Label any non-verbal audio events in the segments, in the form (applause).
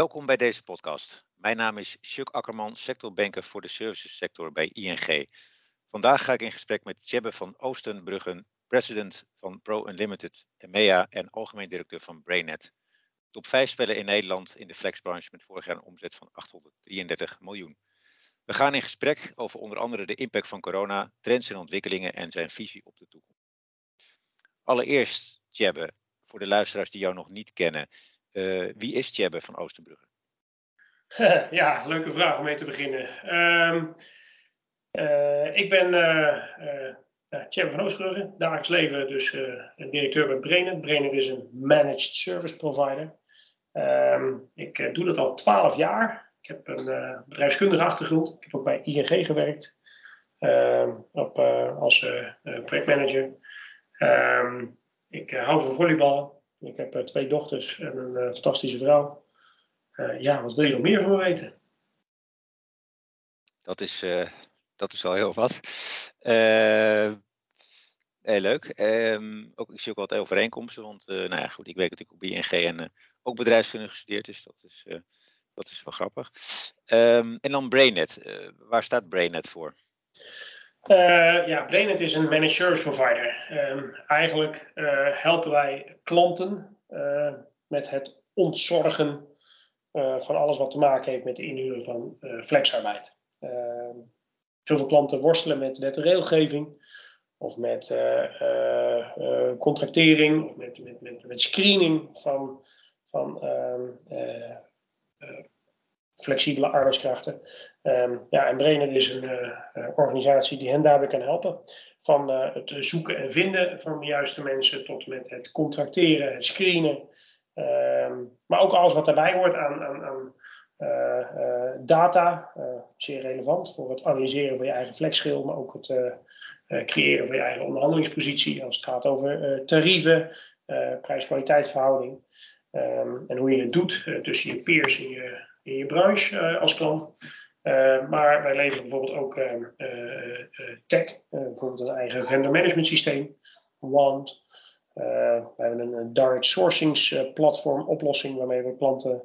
Welkom bij deze podcast. Mijn naam is Chuck Akkerman, sectorbanker voor de servicessector bij ING. Vandaag ga ik in gesprek met Tjebbe van Oostenbruggen, president van Pro Unlimited EMEA en algemeen directeur van Brainet. Top 5 spellen in Nederland in de flexbranche met vorig jaar een omzet van 833 miljoen. We gaan in gesprek over onder andere de impact van corona, trends en ontwikkelingen en zijn visie op de toekomst. Allereerst, Tjebbe, voor de luisteraars die jou nog niet kennen, uh, wie is Tjebbe van Oosterbrugge? (laughs) Ja, leuke vraag om mee te beginnen. Um, uh, ik ben uh, van Oosterbrugge, dagelijks leven dus directeur bij Brenen. Brenen is een managed service provider. Um, ik doe dat al twaalf jaar. Ik heb een bedrijfskundige achtergrond. Ik heb ook bij ING gewerkt ehm, op, als projectmanager. ik hou van volleybal. Ik heb uh, twee dochters en een uh, fantastische vrouw. Uh, ja, wat wil je nog meer van weten? Dat is, dat is wel heel wat. heel leuk. Um, ook, ik zie ook wat overeenkomsten, want nou ja, goed, ik werk natuurlijk op ING en ook bedrijfskunde gestudeerd, dus dat is, dat is wel grappig. Um, en dan Brainet. waar staat Brainet voor? Uh, ja, Brainet is een managed service provider. Um, eigenlijk uh, helpen wij klanten uh, met het ontzorgen van alles wat te maken heeft met de inhuren van flexarbeid. Ehm, heel veel klanten worstelen met wet en regelgeving, of met contractering, of met, met, met, met screening van, van uh, flexibele arbeidskrachten. Um, ja, en Brainerd is een uh, organisatie die hen daarbij kan helpen. Van uh, het zoeken en vinden van de juiste mensen tot met het contracteren, het screenen. Um, maar ook alles wat daarbij hoort aan, aan, data. zeer relevant voor het analyseren van je eigen flexschil, maar ook het creëren van je eigen onderhandelingspositie als het gaat over tarieven, prijs-kwaliteitsverhouding. Um, en hoe je het doet tussen je peers en je in je branche eh, als klant. Uh, maar wij leveren bijvoorbeeld ook uh, tech, bijvoorbeeld een eigen vendor management systeem, Want we hebben een direct sourcing platform oplossing waarmee we klanten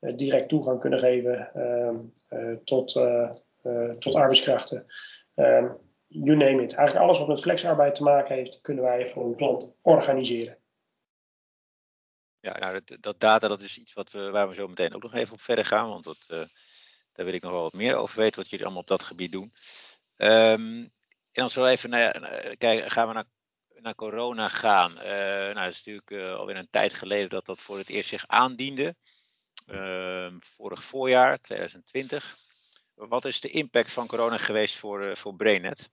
direct toegang kunnen geven ehm, tot, tot arbeidskrachten. Ehm, you name it. Eigenlijk alles wat met flexarbeid te maken heeft, kunnen wij voor een klant organiseren. Ja, nou, dat, dat, data dat is iets wat we, waar we zo meteen ook nog even op verder gaan. Want dat, uh, daar wil ik nog wel wat meer over weten, wat jullie allemaal op dat gebied doen. Um, en dan zo even naar, kijk, gaan we naar, naar corona gaan. Uh, nou, dat is natuurlijk uh, alweer een tijd geleden dat dat voor het eerst zich aandiende. Uh, vorig voorjaar, 2020. Wat is de impact van corona geweest voor, voor BrainNet?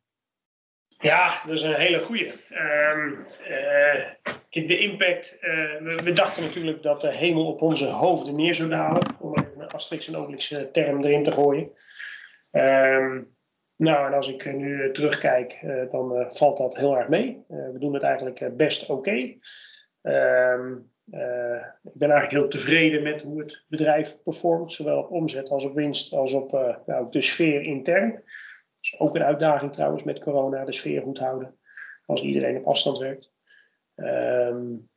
Ja, dat is een hele goede. Um, de impact. Uh, we, dachten natuurlijk dat de hemel op onze hoofden neer zou dalen. Om even een Asterix en Obelix eh, term erin te gooien. Um, nou, en als ik nu terugkijk, dan valt dat heel erg mee. we doen het eigenlijk best oké. Um, ik ben eigenlijk heel tevreden met hoe het bedrijf performt, zowel op omzet als op winst, als op nou, de sfeer intern is ook een uitdaging trouwens met corona, de sfeer goed houden. Als iedereen op afstand werkt. Um,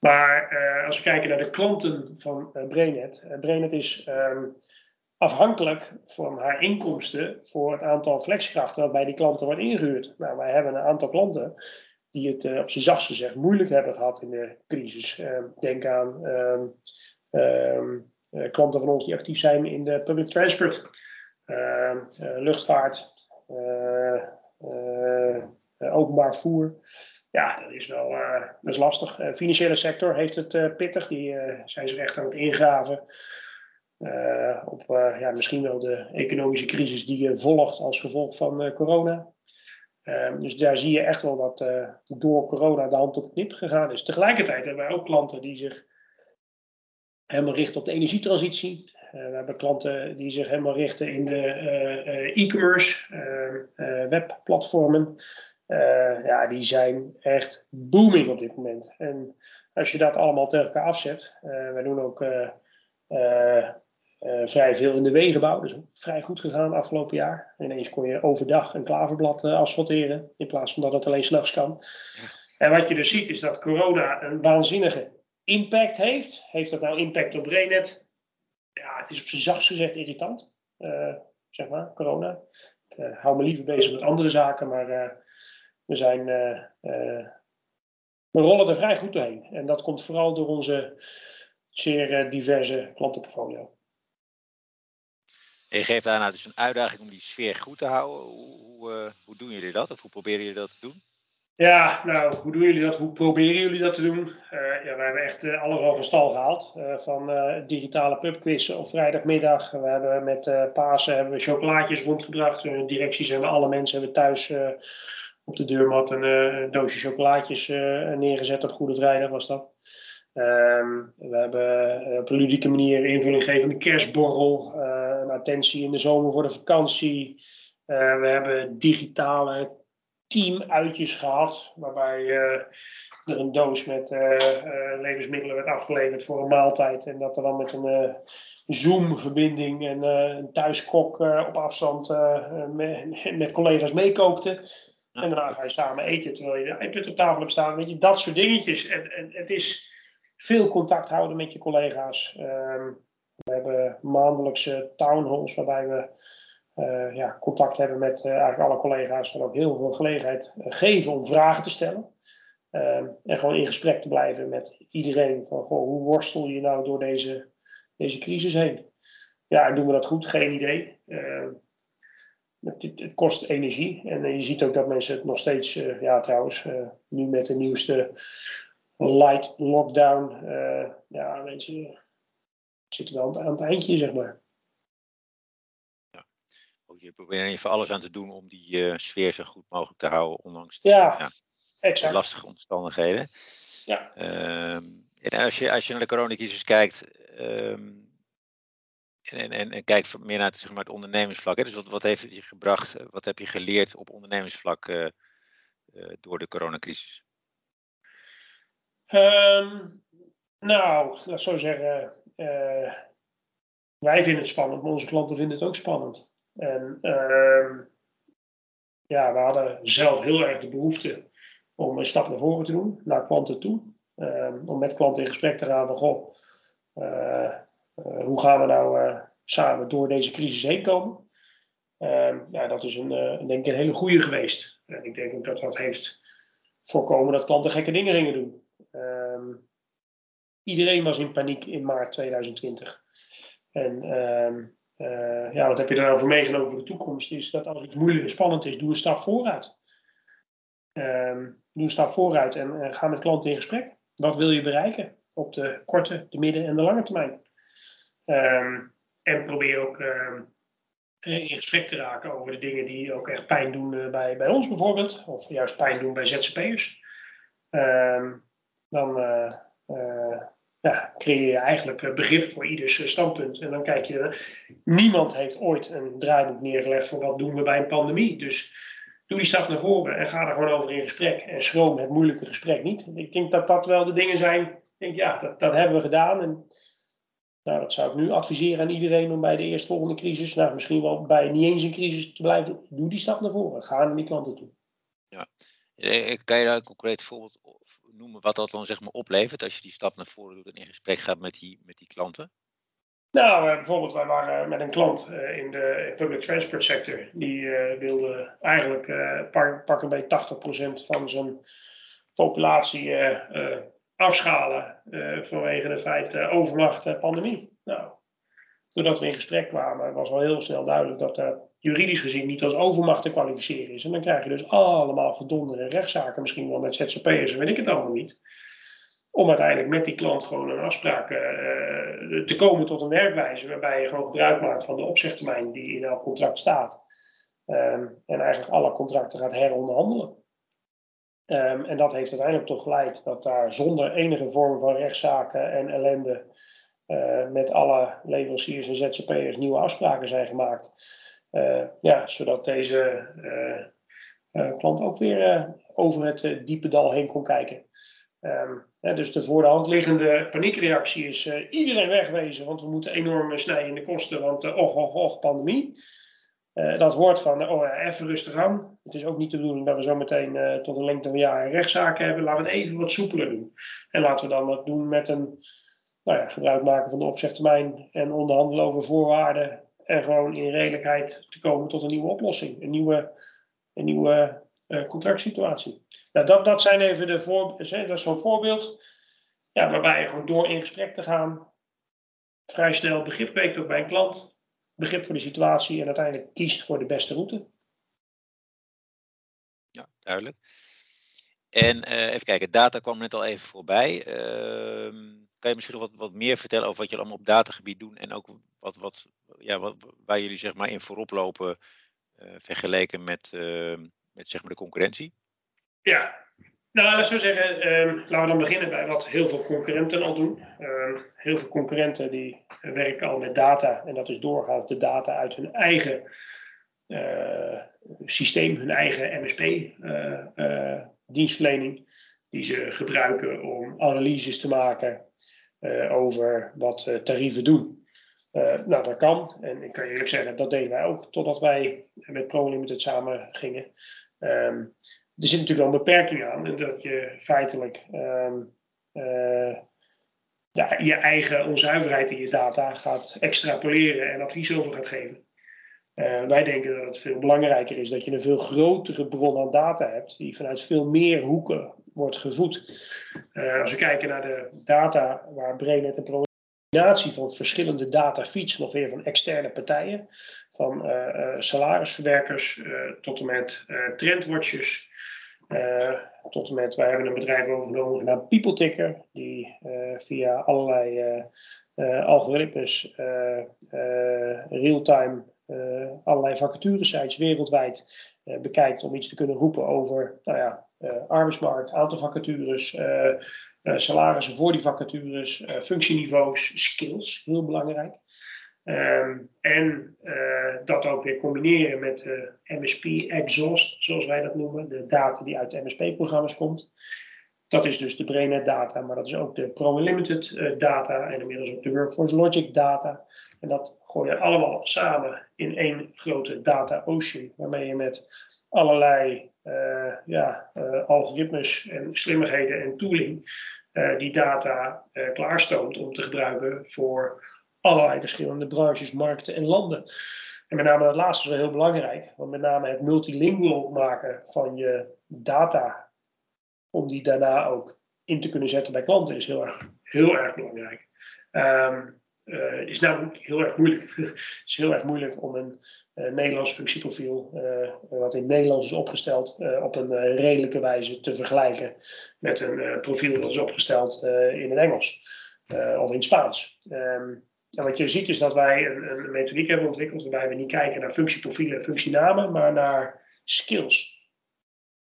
maar uh, als we kijken naar de klanten van uh, Brainet. Uh, Brainet is um, afhankelijk van haar inkomsten voor het aantal flexkrachten dat bij die klanten wordt ingehuurd. Nou, wij hebben een aantal klanten die het op zijn zachtst gezegd moeilijk hebben gehad in de crisis. Ehm, denk aan klanten van ons die actief zijn in de public transport, luchtvaart, eh, eh, openbaar voer. Ja, dat is wel dat is lastig. De financiële sector heeft het pittig. Die zijn zich echt aan het ingraven. Op ja, misschien wel de economische crisis die volgt als gevolg van corona. Ehm, dus daar zie je echt wel dat door corona de hand op het knip gegaan is. Tegelijkertijd hebben wij ook klanten die zich helemaal richten op de energietransitie. Eh, we hebben klanten die zich helemaal richten in de eh, eh, e-commerce, webplatformen. ja, die zijn echt booming op dit moment. En als je dat allemaal tegen elkaar afzet, wij doen ook vrij veel in de wegenbouw. Dus vrij goed gegaan afgelopen jaar. Ineens kon je overdag een klaverblad asfalteren. In plaats van dat het alleen s'nachts kan. En wat je dus ziet is dat corona een waanzinnige impact heeft. Heeft dat nou impact op Renet? ja, het is op zijn zachtst gezegd irritant. zeg maar, corona. Ik hou me liever bezig met andere zaken, maar we zijn we rollen er vrij goed doorheen. En dat komt vooral door onze zeer diverse klantenportfolio. En je geeft daarna dus een uitdaging om die sfeer goed te houden. Hoe, hoe, uh, hoe doen jullie dat? Of hoe proberen jullie dat te doen? Ja, nou, hoe doen jullie dat? Hoe proberen jullie dat te doen? Uh, ja, we hebben echt uh, alles al van stal gehaald. Uh, van digitale pubquizzen op vrijdagmiddag. We hebben met Pasen hebben we chocolaatjes rondgebracht. Directies hebben alle mensen hebben thuis op de deurmat een, doosje chocolaatjes neergezet. Op Goede Vrijdag was dat. Um, we hebben op een ludieke manier invulling gegeven aan de kerstborrel. een attentie in de zomer voor de vakantie. we hebben digitale teamuitjes gehad, waarbij uh, er een doos met uh, uh, levensmiddelen werd afgeleverd voor een maaltijd. En dat er dan met een Zoom-verbinding en een thuiskok op afstand met, (laughs) met, collega's meekookte. En daarna ga je samen eten terwijl je de iPad op tafel hebt staan. Weet je, dat soort dingetjes. En, en het is veel contact houden met je collega's. Um, we hebben maandelijkse townhalls waarbij we uh, ja, contact hebben met uh, eigenlijk alle collega's en ook heel veel gelegenheid uh, geven om vragen te stellen. Ehm, en gewoon in gesprek te blijven met iedereen van hoe worstel je nou door deze, deze crisis heen? Ja, en doen we dat goed? Geen idee. Ehm, het, het, kost energie en je ziet ook dat mensen het nog steeds, ja trouwens, nu met de nieuwste light lockdown, ja mensen zitten wel aan het eindje zeg maar je probeert even alles aan te doen om die uh, sfeer zo goed mogelijk te houden, ondanks de, ja, exact. lastige omstandigheden. Ja. Um, en als je, als je naar de coronacrisis kijkt, um, en, en, en kijkt meer naar het, zeg maar, het ondernemersvlak, hè? dus wat, wat heeft het je gebracht, wat heb je geleerd op ondernemersvlak uh, uh, door de coronacrisis? Um, nou, laat zo zeggen, wij vinden het spannend, maar onze klanten vinden het ook spannend. En uh, ja, we hadden zelf heel erg de behoefte om een stap naar voren te doen, naar klanten toe. Uh, om met klanten in gesprek te gaan van, goh, uh, hoe gaan we nou eh, samen door deze crisis heen komen? Ehm, ja, dat is een, denk ik een hele goede geweest. En ik denk ook dat dat heeft voorkomen dat klanten gekke dingen gingen doen. iedereen was in paniek in maart 2020. En uh, ja, wat heb je daarover meegenomen voor de toekomst? Is dat als iets moeilijk en spannend is, doe een stap vooruit. Um, doe een stap vooruit en ga met klanten in gesprek. Wat wil je bereiken op de korte, de midden en de lange termijn? Um, en probeer ook uh, in gesprek te raken over de dingen die ook echt pijn doen uh, bij, bij ons bijvoorbeeld. Of juist pijn doen bij ZZP'ers. Dan ja, creëer je eigenlijk begrip voor ieders eh, standpunt. En dan kijk je, niemand heeft ooit een draaiboek neergelegd voor wat doen we bij een pandemie. Dus doe die stap naar voren en ga er gewoon over in gesprek. En schroom het moeilijke gesprek niet. Ik denk dat dat wel de dingen zijn. Ik denk, ja, dat, dat hebben we gedaan. En nou, dat zou ik nu adviseren aan iedereen om bij de eerstvolgende crisis, nou, misschien wel bij niet eens een crisis te blijven. Doe die stap naar voren. Ga naar die klanten toe. Ja. Eh, kan je daar een concreet voorbeeld noemen wat dat dan zeg maar oplevert als je die stap naar voren doet en in gesprek gaat met die, met die klanten? Nou, uh, bijvoorbeeld, wij waren met een klant in de public transport sector. Die wilde eigenlijk pak, beetje 80% van zijn populatie afschalen vanwege de feit overmacht pandemie. Nou, doordat we in gesprek kwamen, was wel heel snel duidelijk dat dat juridisch gezien niet als overmacht te kwalificeren is. En dan krijg je dus allemaal gedonderde rechtszaken, misschien wel met ZZP'ers, weet ik het allemaal niet. Om uiteindelijk met die klant gewoon een afspraak uh, te komen tot een werkwijze waarbij je gewoon gebruik maakt van de opzegtermijn die in elk contract staat. Um, en eigenlijk alle contracten gaat heronderhandelen. Um, en dat heeft uiteindelijk toch geleid dat daar zonder enige vorm van rechtszaken en ellende uh, met alle leveranciers en ZZP'ers nieuwe afspraken zijn gemaakt. Uh, ja, zodat deze uh, klant ook weer over het diepe dal heen kon kijken. Um, dus de voor de hand liggende paniekreactie is iedereen wegwezen, want we moeten enorm snijden in de kosten, want och, och, och, pandemie. dat woord van, oh ja, even rustig aan. Het is ook niet de bedoeling dat we zo meteen tot een lengte van jaren rechtszaken hebben. Laten we het even wat soepeler doen. En laten we dan dat doen met een nou ja, gebruik maken van de opzegtermijn en onderhandelen over voorwaarden. En gewoon in redelijkheid te komen tot een nieuwe oplossing, een nieuwe, een nieuwe uh, contractsituatie. Nou, dat, dat zijn even de voor, dat is zo'n voorbeeld ja, waarbij je gewoon door in gesprek te gaan, vrij snel begrip kweekt ook bij een klant, begrip voor de situatie en uiteindelijk kiest voor de beste route. Ja, duidelijk. En uh, even kijken, data kwam net al even voorbij. Uh, kan je misschien nog wat, wat meer vertellen over wat je allemaal op datagebied doen en ook wat, wat, ja, wat, waar jullie zeg maar in voorop lopen uh, vergeleken met, ehm, met zeg maar de concurrentie? Ja, nou, laten we zeggen, uh, laten we dan beginnen bij wat heel veel concurrenten al doen. Uh, heel veel concurrenten die werken al met data en dat is doorgaans de data uit hun eigen uh, systeem, hun eigen MSP-dienstverlening, eh, die ze gebruiken om analyses te maken over wat tarieven doen. nou, dat kan. En ik kan eerlijk zeggen, dat deden wij ook totdat wij met ProLimited samen gingen. Um, er zit natuurlijk wel een beperking aan. En dat je feitelijk uh, ja, je eigen onzuiverheid in je data gaat extrapoleren en advies over gaat geven. Uh, wij denken dat het veel belangrijker is dat je een veel grotere bron aan data hebt, die vanuit veel meer hoeken wordt gevoed. Uh, als we kijken naar de data waar Brainet en combinatie van verschillende datafeeds, nog weer van externe partijen, van uh, salarisverwerkers uh, tot en met trendwatchers, tot en met, wij hebben een bedrijf overgenomen genaamd PeopleTicker, die via allerlei algoritmes real-time allerlei vacaturesites wereldwijd bekijkt om iets te kunnen roepen over nou ja, arbeidsmarkt, aantal vacatures, uh, salarissen voor die vacatures, uh, functieniveaus, skills, heel belangrijk. Um, en uh, dat ook weer combineren met de MSP exhaust, zoals wij dat noemen, de data die uit de MSP-programma's komt. Dat is dus de BrainNet data, maar dat is ook de Pro Unlimited data en inmiddels ook de Workforce Logic data. En dat gooi je allemaal samen in één grote data ocean, waarmee je met allerlei uh, ja, uh, algoritmes en slimmigheden en tooling die data klaarstoomt om te gebruiken voor allerlei verschillende branches, markten en landen. En met name dat laatste is wel heel belangrijk, want met name het multilingual maken van je data, om die daarna ook in te kunnen zetten bij klanten, is heel erg, heel erg belangrijk. Um, is namelijk heel erg moeilijk. (laughs) het is heel erg moeilijk om een uh, Nederlands functieprofiel, uh, wat in Nederlands is opgesteld, op een redelijke wijze te vergelijken met een profiel dat is opgesteld in het Engels of in het Spaans. Um, en wat je ziet is dat wij een, een, methodiek hebben ontwikkeld waarbij we niet kijken naar functieprofielen en functienamen, maar naar skills.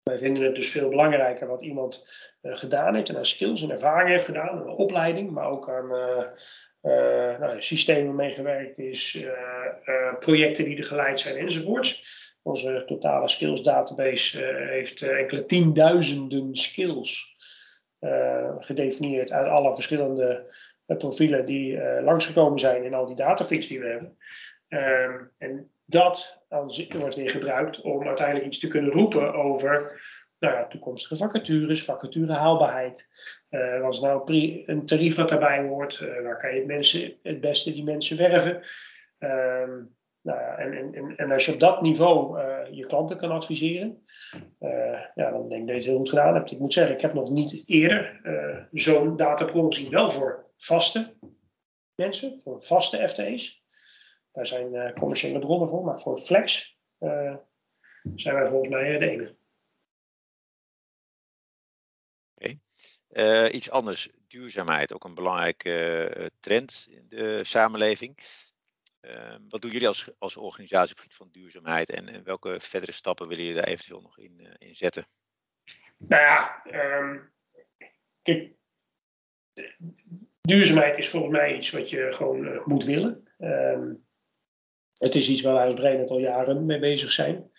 Wij vinden het dus veel belangrijker wat iemand gedaan heeft en aan skills en ervaring heeft gedaan, een opleiding, maar ook aan uh, nou, systemen meegewerkt is, projecten die er geleid zijn enzovoorts. Onze totale skills database heeft enkele tienduizenden skills gedefinieerd uit alle verschillende profielen die langsgekomen zijn in al die datafeeds die we hebben. Ehm, en dat wordt weer gebruikt om uiteindelijk iets te kunnen roepen over nou ja, toekomstige vacatures, vacaturehaalbaarheid. Uh, wat is nou een tarief wat daarbij hoort? Uh, waar kan je mensen, het beste die mensen werven? Uh, nou ja, en, en, en als je op dat niveau uh, je klanten kan adviseren, ja, dan denk ik dat je het heel goed gedaan hebt. Ik moet zeggen, ik heb nog niet eerder zo'n datapool gezien. Wel voor vaste mensen, voor vaste FTE's. Daar zijn commerciële bronnen voor, maar voor flex zijn wij volgens mij de enige. Uh, iets anders, duurzaamheid, ook een belangrijke uh, trend in de samenleving. Uh, wat doen jullie als, als organisatie op het gebied van duurzaamheid en, en, welke verdere stappen willen jullie daar eventueel nog in, eh, in zetten? Nou ja, um, kijk, duurzaamheid is volgens mij iets wat je gewoon moet willen. Um, het is iets waar wij als brein al jaren mee bezig zijn.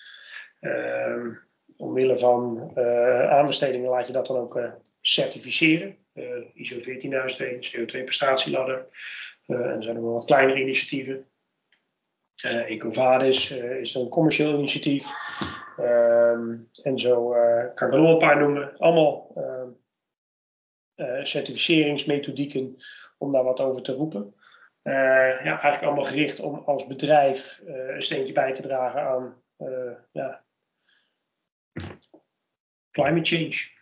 Um, omwille van uh, aanbestedingen laat je dat dan ook uh, certificeren. Uh, ISO 14001, CO2-prestatieladder. en zijn er wel wat kleinere initiatieven. Ecovadis is een commercieel initiatief. Um, en zo kan ik er nog een paar noemen. Allemaal ehm, certificeringsmethodieken, om daar wat over te roepen. Ja, eigenlijk allemaal gericht om als bedrijf een steentje bij te dragen aan ja, climate change.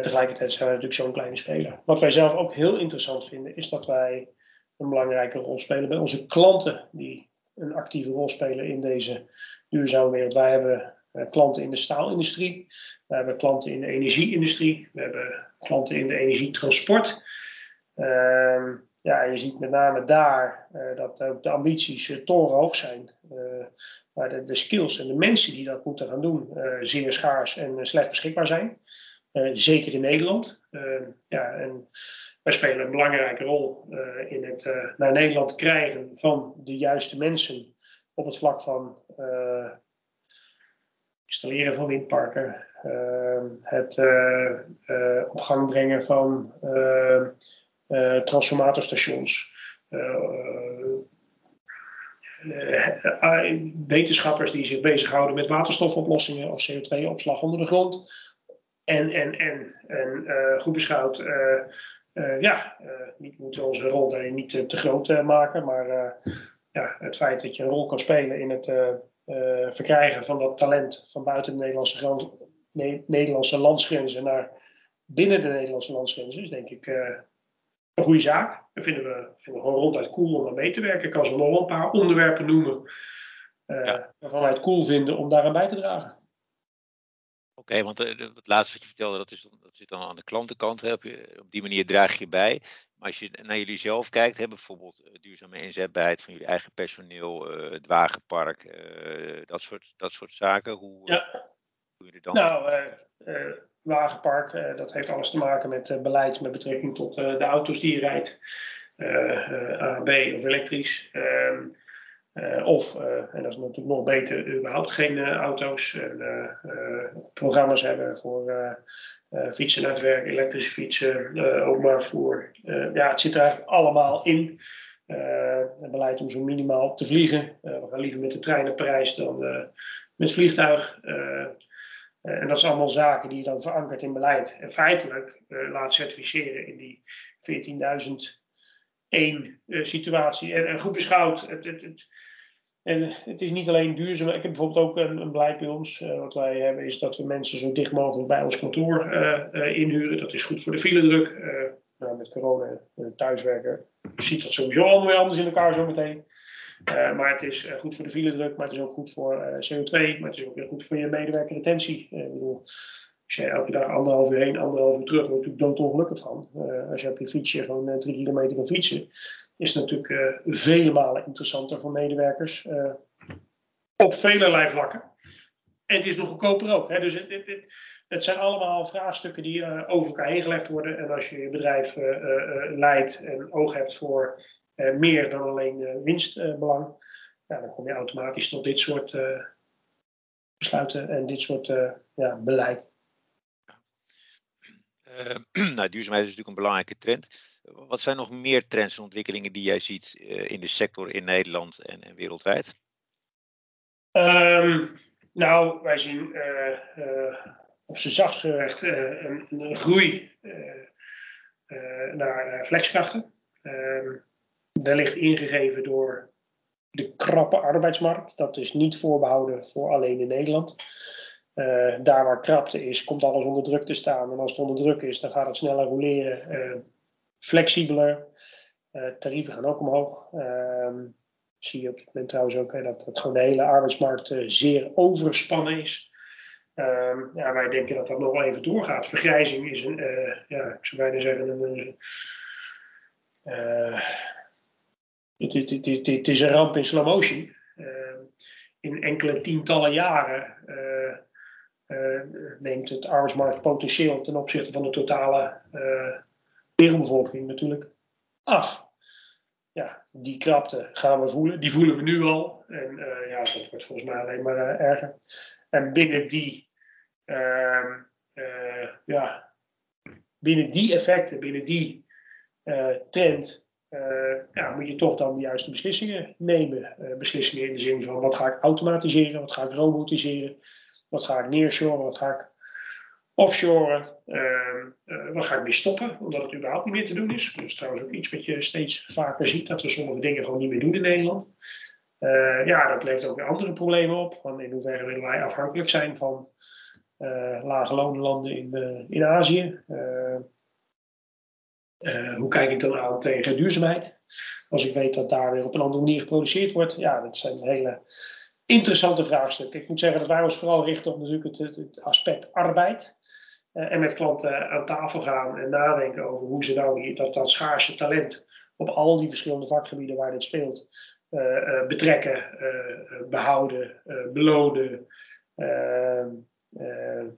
Tegelijkertijd zijn we natuurlijk zo'n kleine speler. Wat wij zelf ook heel interessant vinden, is dat wij een belangrijke rol spelen bij onze klanten, die een actieve rol spelen in deze duurzame wereld. Wij hebben klanten in de staalindustrie, we hebben klanten in de energieindustrie, we hebben klanten in de energietransport. Uh, ja, je ziet met name daar uh, dat ook de ambities uh, torenhoog zijn. Uh, maar de, skills en de mensen die dat moeten gaan doen zeer schaars en slecht beschikbaar zijn. zeker in Nederland. ja, en wij spelen een belangrijke rol in het naar Nederland krijgen van de juiste mensen op het vlak van installeren van windparken, het op gang brengen van eh, transformatorstations. Eh, eh, wetenschappers die zich bezighouden met waterstofoplossingen of CO2-opslag onder de grond. En, en, en, goed beschouwd, ja, niet moeten onze rol daarin niet te, groot maken, maar ja, het feit dat je een rol kan spelen in het verkrijgen van dat talent van buiten de Nederlandse, Nederlandse landsgrenzen naar binnen de Nederlandse landsgrenzen is denk ik een goede zaak. Dat vinden we, vinden we gewoon ronduit cool om aan mee te werken. Ik kan zo nog een paar onderwerpen noemen uh, ja. waarvan wij het cool vinden om daaraan bij te dragen. Oké, want uh, het laatste wat je vertelde, dat, is, dat zit dan aan de klantenkant. Hè. Op, op, die manier draag je bij. Maar als je naar jullie zelf kijkt, hè, bijvoorbeeld uh, duurzame inzetbaarheid van jullie eigen personeel, het wagenpark, dat, soort, dat soort zaken. Hoe ja. doe je het dan? Nou, wagenpark. Uh, dat heeft alles te maken met uh, beleid met betrekking tot uh, de auto's die je rijdt. A, B of elektrisch. Ehm, of, en dat is natuurlijk nog beter, überhaupt geen auto's. programma's hebben voor fietsen naar het werk, elektrische fietsen, openbaar vervoer. ja, het zit er eigenlijk allemaal in. het beleid om zo minimaal te vliegen. we gaan liever met de trein naar Parijs dan met vliegtuig. Uh, en dat zijn allemaal zaken die je dan verankert in beleid en feitelijk uh, laat certificeren in die 14.001 uh, situatie. En, en, goed beschouwd, het, het, het, en het is niet alleen duurzaam. Ik heb bijvoorbeeld ook een, een beleid bij ons. Wat wij hebben is dat we mensen zo dicht mogelijk bij ons kantoor inhuren. Dat is goed voor de filedruk. Nou, met corona thuiswerken ziet dat sowieso allemaal anders in elkaar zo meteen. Uh, maar het is uh, goed voor de filedruk, maar het is ook goed voor uh, CO2, maar het is ook weer goed voor je medewerkerretentie. ik bedoel, als je elke dag anderhalf uur heen, anderhalf uur terug, word je natuurlijk doodongelukkig van. als je op je fietsje gewoon drie kilometer kan fietsen, is het natuurlijk vele malen interessanter voor medewerkers op vele vlakken. En het is nog goedkoper ook. Hè? Dus het, het, zijn allemaal vraagstukken die over elkaar heen gelegd worden. En als je je bedrijf leidt en oog hebt voor eh, meer dan alleen eh, winstbelang, ja, dan kom je automatisch tot dit soort eh, besluiten en dit soort ja, beleid. Uh, (clears throat) nou, duurzaamheid is natuurlijk een belangrijke trend. Wat zijn nog meer trends en ontwikkelingen die jij ziet uh, in de sector in Nederland en, en wereldwijd? Um, nou, wij zien uh, op zijn zachtst een, een, groei naar flexkrachten. Ehm, wellicht ingegeven door de krappe arbeidsmarkt. Dat is niet voorbehouden voor alleen in Nederland. Uh, daar waar krapte is, komt alles onder druk te staan. En als het onder druk is, dan gaat het sneller roleren. Uh, flexibeler. Uh, tarieven gaan ook omhoog. Ehm, zie je op dit moment trouwens ook dat, dat gewoon de hele arbeidsmarkt zeer overspannen is. Ehm, ja, wij denken dat dat nog wel even doorgaat. Vergrijzing is een, ja, ik zou bijna zeggen, een, het, is een ramp in slow motion. Uh, in enkele tientallen jaren uh, uh, neemt het arbeidsmarktpotentieel ten opzichte van de totale wereldbevolking natuurlijk af. Ja, die krapte gaan we voelen. Die voelen we nu al. En ja, dat wordt volgens mij alleen maar erger. En binnen die, ehm, ja, binnen die effecten, binnen die trend ja, moet je toch dan de juiste beslissingen nemen. Uh, beslissingen in de zin van wat ga ik automatiseren, wat ga ik robotiseren, wat ga ik neershoren, wat ga ik offshore. Uh, we gaan weer stoppen, omdat het überhaupt niet meer te doen is. Dat is trouwens ook iets wat je steeds vaker ziet, dat we sommige dingen gewoon niet meer doen in Nederland. Ja, dat levert ook weer andere problemen op. Van in hoeverre willen wij afhankelijk zijn van lage loonlanden in, in Azië. Hoe kijk ik dan aan tegen duurzaamheid? Als ik weet dat daar weer op een andere manier geproduceerd wordt. Ja, dat zijn hele interessante vraagstukken. Ik moet zeggen dat wij ons vooral richten op natuurlijk het, het, aspect arbeid. Uh, en met klanten aan tafel gaan en nadenken over hoe ze nou die, dat, dat schaarse talent op al die verschillende vakgebieden waar dit speelt uh, betrekken, behouden, belonen.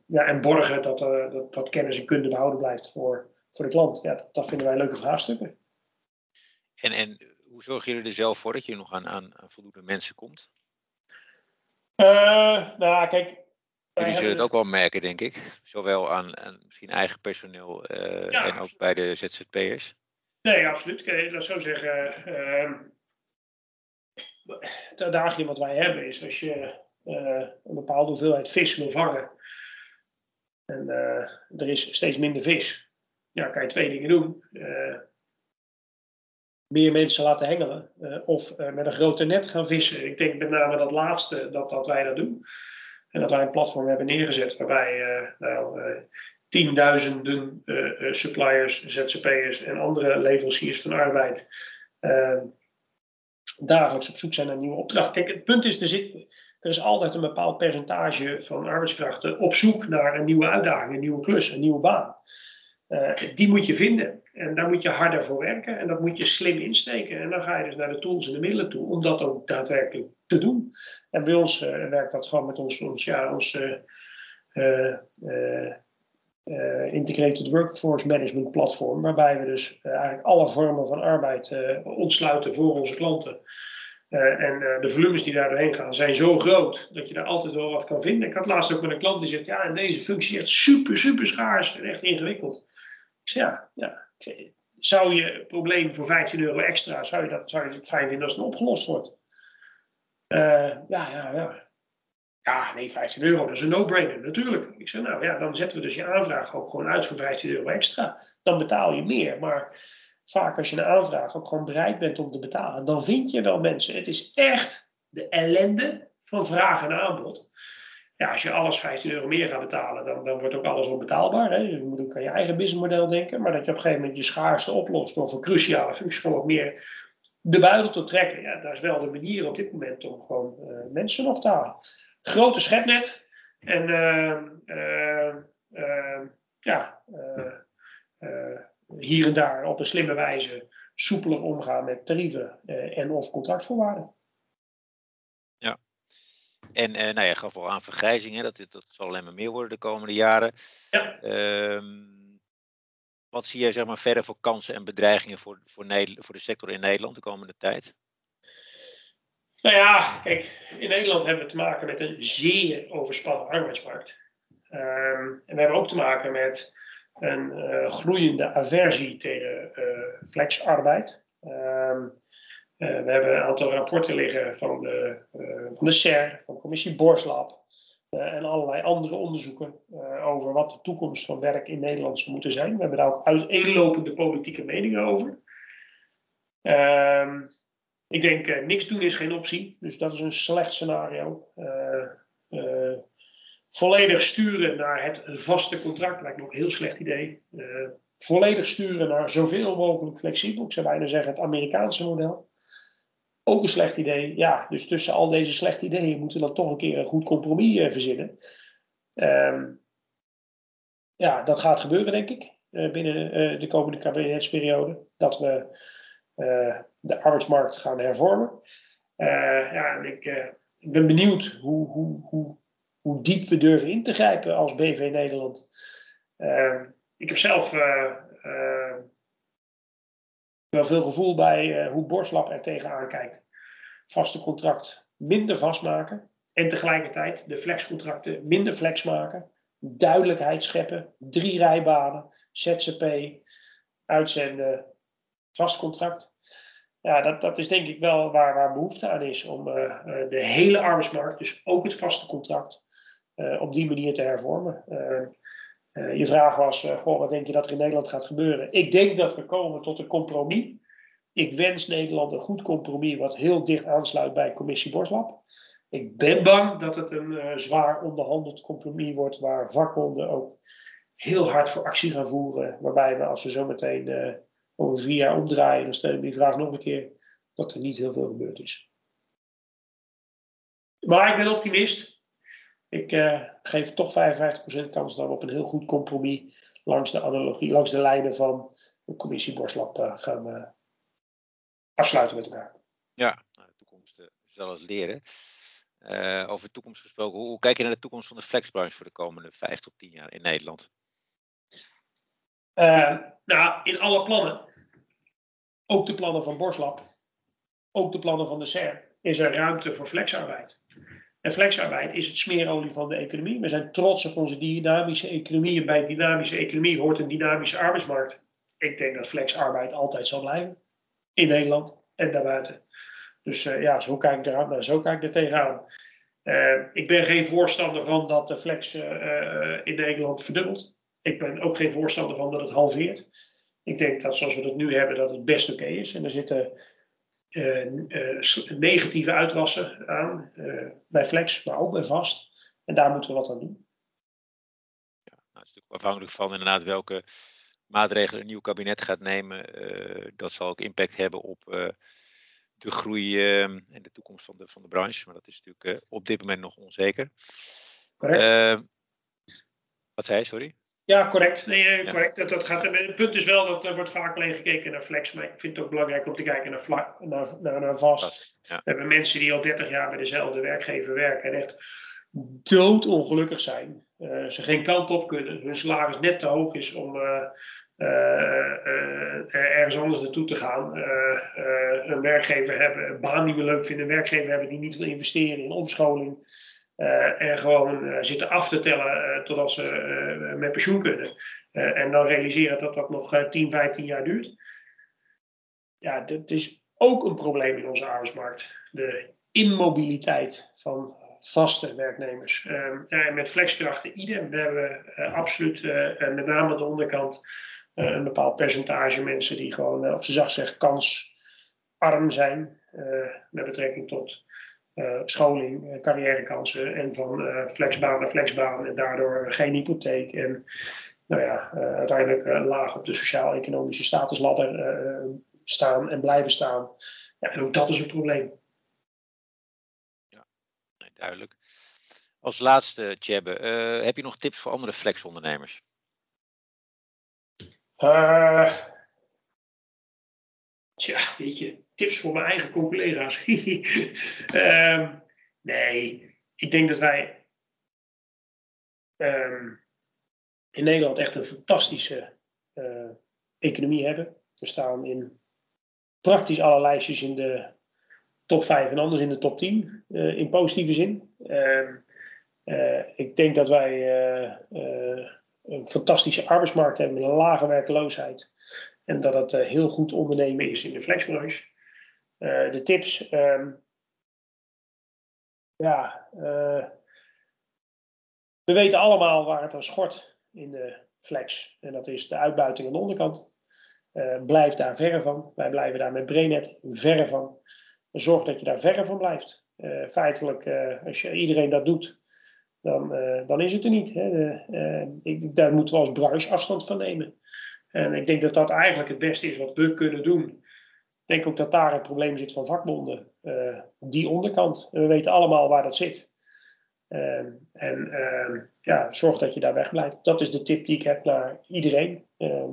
ja, en borgen dat, dat, dat kennis en kunde behouden blijft voor, voor de klant. Ja, dat, dat vinden wij leuke vraagstukken. En, en hoe zorgen jullie er zelf voor dat je nog aan, aan, aan voldoende mensen komt? Uh, nou, kijk. Jullie zullen het ook wel merken, denk ik. Zowel aan, aan misschien eigen personeel uh, en ook bij de ZZP'ers. Nee, absoluut. Kijk, laat zo zeggen. Uh, het uitdaging wat wij hebben is als je uh, een bepaalde hoeveelheid vis wil vangen. En er is steeds minder vis. Ja, kan je twee dingen doen meer mensen laten hengelen. Uh, of uh, met een grote net gaan vissen. Ik denk met name dat laatste dat, dat wij dat doen. En dat wij een platform hebben neergezet waarbij nou, tienduizenden suppliers, ZZP'ers en andere leveranciers van arbeid dagelijks op zoek zijn naar nieuwe opdrachten. Kijk, het punt is, er, zit, er is altijd een bepaald percentage van arbeidskrachten op zoek naar een nieuwe uitdaging, een nieuwe klus, een nieuwe baan. Die moet je vinden. En daar moet je harder voor werken en dat moet je slim insteken. En dan ga je dus naar de tools en de middelen toe om dat ook daadwerkelijk te doen. En bij ons uh, werkt dat gewoon met ons, ons, ja, ons uh, Integrated Workforce Management platform, waarbij we dus eigenlijk alle vormen van arbeid ontsluiten voor onze klanten. En de volumes die daar doorheen gaan zijn zo groot dat je daar altijd wel wat kan vinden. Ik had laatst ook met een klant die zegt: Ja, en deze functie is super, super schaars en echt ingewikkeld. Ik zei: Ja, ja zou je het probleem voor 15 euro extra, zou je, dat, zou je het fijn vinden als het opgelost wordt? Uh, ja, ja, ja. Ja, nee, 15 euro, dat is een no-brainer, natuurlijk. Ik zeg, nou ja, dan zetten we dus je aanvraag ook gewoon uit voor 15 euro extra. Dan betaal je meer, maar vaak als je een aanvraag ook gewoon bereid bent om te betalen, dan vind je wel mensen. Het is echt de ellende van vraag en aanbod ja, als je alles 15 euro meer gaat betalen, dan, dan wordt ook alles onbetaalbaar. Hè? Je moet ook aan je eigen businessmodel denken. Maar dat je op een gegeven moment je schaarste oplost door voor cruciale functies gewoon meer de buidel te trekken. Ja, dat is wel de manier op dit moment om gewoon uh, mensen nog te halen. Grote schepnet. En uh, uh, ja, hier en daar op een slimme wijze soepeler omgaan met tarieven en of contractvoorwaarden. En uh, nou, je gaf al aan vergrijzing, hè, dat, dat zal alleen maar meer worden de komende jaren. Ja. Uh, wat zie jij zeg maar, verder voor kansen en bedreigingen voor, voor, voor de sector in Nederland de komende tijd? Nou ja, kijk, in Nederland hebben we te maken met een zeer overspannen arbeidsmarkt. Um, en we hebben ook te maken met een uh, groeiende aversie tegen uh, flexarbeid. Um, eh, we hebben een aantal rapporten liggen van de, van de SER, van commissie Borslab en allerlei andere onderzoeken over wat de toekomst van werk in Nederland zou moeten zijn. We hebben daar ook uiteenlopende politieke meningen over. Ehm, ik denk niks doen is geen optie, dus dat is een slecht scenario. Volledig sturen naar het vaste contract lijkt me een heel slecht idee volledig sturen naar zoveel mogelijk flexibel. Ik zou bijna zeggen het Amerikaanse model. Ook een slecht idee. Ja, dus tussen al deze slechte ideeën moeten we dan toch een keer een goed compromis uh, verzinnen. Um, ja, dat gaat gebeuren, denk ik, uh, binnen de komende kabinetsperiode. Dat we de arbeidsmarkt gaan hervormen. ja, en ik, ik, ben benieuwd hoe, hoe, hoe, hoe diep we durven in te grijpen als BV Nederland. Ehm, ik heb zelf wel veel gevoel bij uh, hoe Borslap er tegenaan kijkt. Vaste contract minder vastmaken en tegelijkertijd de flexcontracten minder flex maken. Duidelijkheid scheppen, drie rijbanen, ZZP, uitzenden, vast contract. Ja, dat, dat is denk ik wel waar, waar behoefte aan is om de hele arbeidsmarkt, dus ook het vaste contract, op die manier te hervormen. je vraag was, goh, wat denk je dat er in Nederland gaat gebeuren? Ik denk dat we komen tot een compromis. Ik wens Nederland een goed compromis wat heel dicht aansluit bij commissie Borslap. Ik ben bang dat het een zwaar onderhandeld compromis wordt waar vakbonden ook heel hard voor actie gaan voeren. Waarbij we als we zo meteen over vier jaar omdraaien, dan stellen we die vraag nog een keer, dat er niet heel veel gebeurd is. Maar ik ben optimist. Ik uh, geef toch 55% kans dat we op een heel goed compromis langs de analogie, langs de lijnen van de commissie Borslap uh, gaan afsluiten met elkaar. Ja, nou, de toekomst zal het leren. over de toekomst gesproken, hoe, hoe, kijk je naar de toekomst van de flexbranche voor de komende 5 tot 10 jaar in Nederland? Nou, in alle plannen, ook de plannen van Borslab, ook de plannen van de CER, is er ruimte voor flexarbeid. En flexarbeid is het smeerolie van de economie. We zijn trots op onze dynamische economie. En bij dynamische economie hoort een dynamische arbeidsmarkt. Ik denk dat flexarbeid altijd zal blijven. In Nederland en daarbuiten. Dus uh, ja, zo kijk ik, eraan, zo kijk ik er tegenaan. Uh, ik ben geen voorstander van dat de flex uh, in Nederland verdubbelt. Ik ben ook geen voorstander van dat het halveert. Ik denk dat zoals we het nu hebben, dat het best oké is. En er zitten negatieve uitwassen aan uh, bij Flex, maar ook bij Vast. En daar moeten we wat aan doen. Ja, nou, het is natuurlijk afhankelijk van inderdaad welke maatregelen een nieuw kabinet gaat nemen. dat zal ook impact hebben op de groei en de toekomst van de, van de branche. Maar dat is natuurlijk op dit moment nog onzeker. Correct. wat zei je, sorry? Ja, correct. Nee, eh, correct. Dat, dat gaat, het punt is wel dat er wordt vaak alleen gekeken naar flex, maar ik vind het ook belangrijk om te kijken naar, vlak, naar, naar, naar vast. We hebben mensen die al 30 jaar bij dezelfde werkgever werken en echt doodongelukkig zijn. Uh, ze geen kant op kunnen, hun salaris net te hoog is om uh, uh, ergens anders naartoe te gaan. een werkgever hebben, een baan die we leuk vinden, een werkgever hebben die niet wil investeren in omscholing. Uh, en gewoon uh, zitten af te tellen uh, totdat ze met pensioen kunnen. en dan realiseren dat dat nog 10, 15 jaar duurt. Ja, dat is ook een probleem in onze arbeidsmarkt. De immobiliteit van vaste werknemers. en met flexkrachten idem. We hebben absoluut, met name aan de onderkant, een bepaald percentage mensen die gewoon, op z'n zacht zeggen, kansarm zijn. met betrekking tot uh, scholing, uh, carrièrekansen en van uh, flexbaan naar flexbaan en daardoor geen hypotheek en nou ja, uiteindelijk laag op de sociaal-economische statusladder staan en blijven staan. Ja, en ook dat is een probleem. Ja, nee, duidelijk. Als laatste, Tjebbe, heb je nog tips voor andere flexondernemers? Tja, weet je, tips voor mijn eigen collega's. um, (laughs) nee, ik denk dat wij um, in Nederland echt een fantastische uh, economie hebben. We staan in praktisch alle lijstjes in de top 5 en anders in de top 10, uh, eh, in positieve zin. Um, uh, ik denk dat wij een fantastische arbeidsmarkt hebben met een lage werkeloosheid. En dat het heel goed ondernemen is in de flexbranche. Eh, de tips. Um, ja, uh, we weten allemaal waar het aan schort in de flex. En dat is de uitbuiting aan de onderkant. Uh, blijf daar verre van. Wij blijven daar met Brainet verre van. Zorg dat je daar verre van blijft. Feitelijk, als je, iedereen dat doet, dan, dan is het er niet. Hè. Ik, daar moeten we als branche afstand van nemen. En ik denk dat dat eigenlijk het beste is wat we kunnen doen. Ik denk ook dat daar het probleem zit van vakbonden. Uh, die onderkant. we weten allemaal waar dat zit. Uh, en uh, ja, zorg dat je daar wegblijft. Dat is de tip die ik heb naar iedereen. Ehm,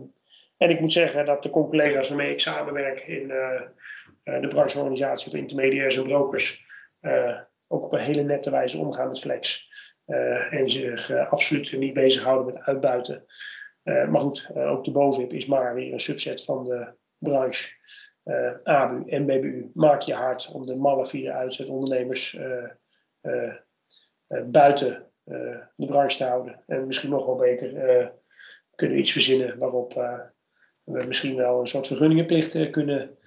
en ik moet zeggen dat de collega's waarmee ik samenwerk in eh, de brancheorganisatie voor intermediairs en brokers ook op een hele nette wijze omgaan met flex. en zich absoluut niet bezighouden met uitbuiten. maar goed, ook de BOVIP is maar weer een subset van de branche uh, ABU en BBU, maak je hard om de malafide uitzetondernemers uh, uh, buiten de branche te houden. En misschien nog wel beter kunnen we iets verzinnen waarop we misschien wel een soort vergunningenplicht kunnen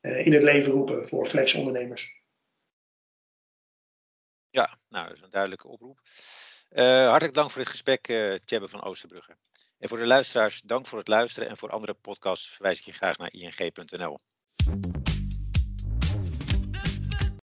in het leven roepen voor flexondernemers. Ja, nou, dat is een duidelijke oproep. hartelijk dank voor dit gesprek, Tjebbe van Oosterbrugge. En voor de luisteraars, dank voor het luisteren. En voor andere podcasts verwijs ik je graag naar ing.nl.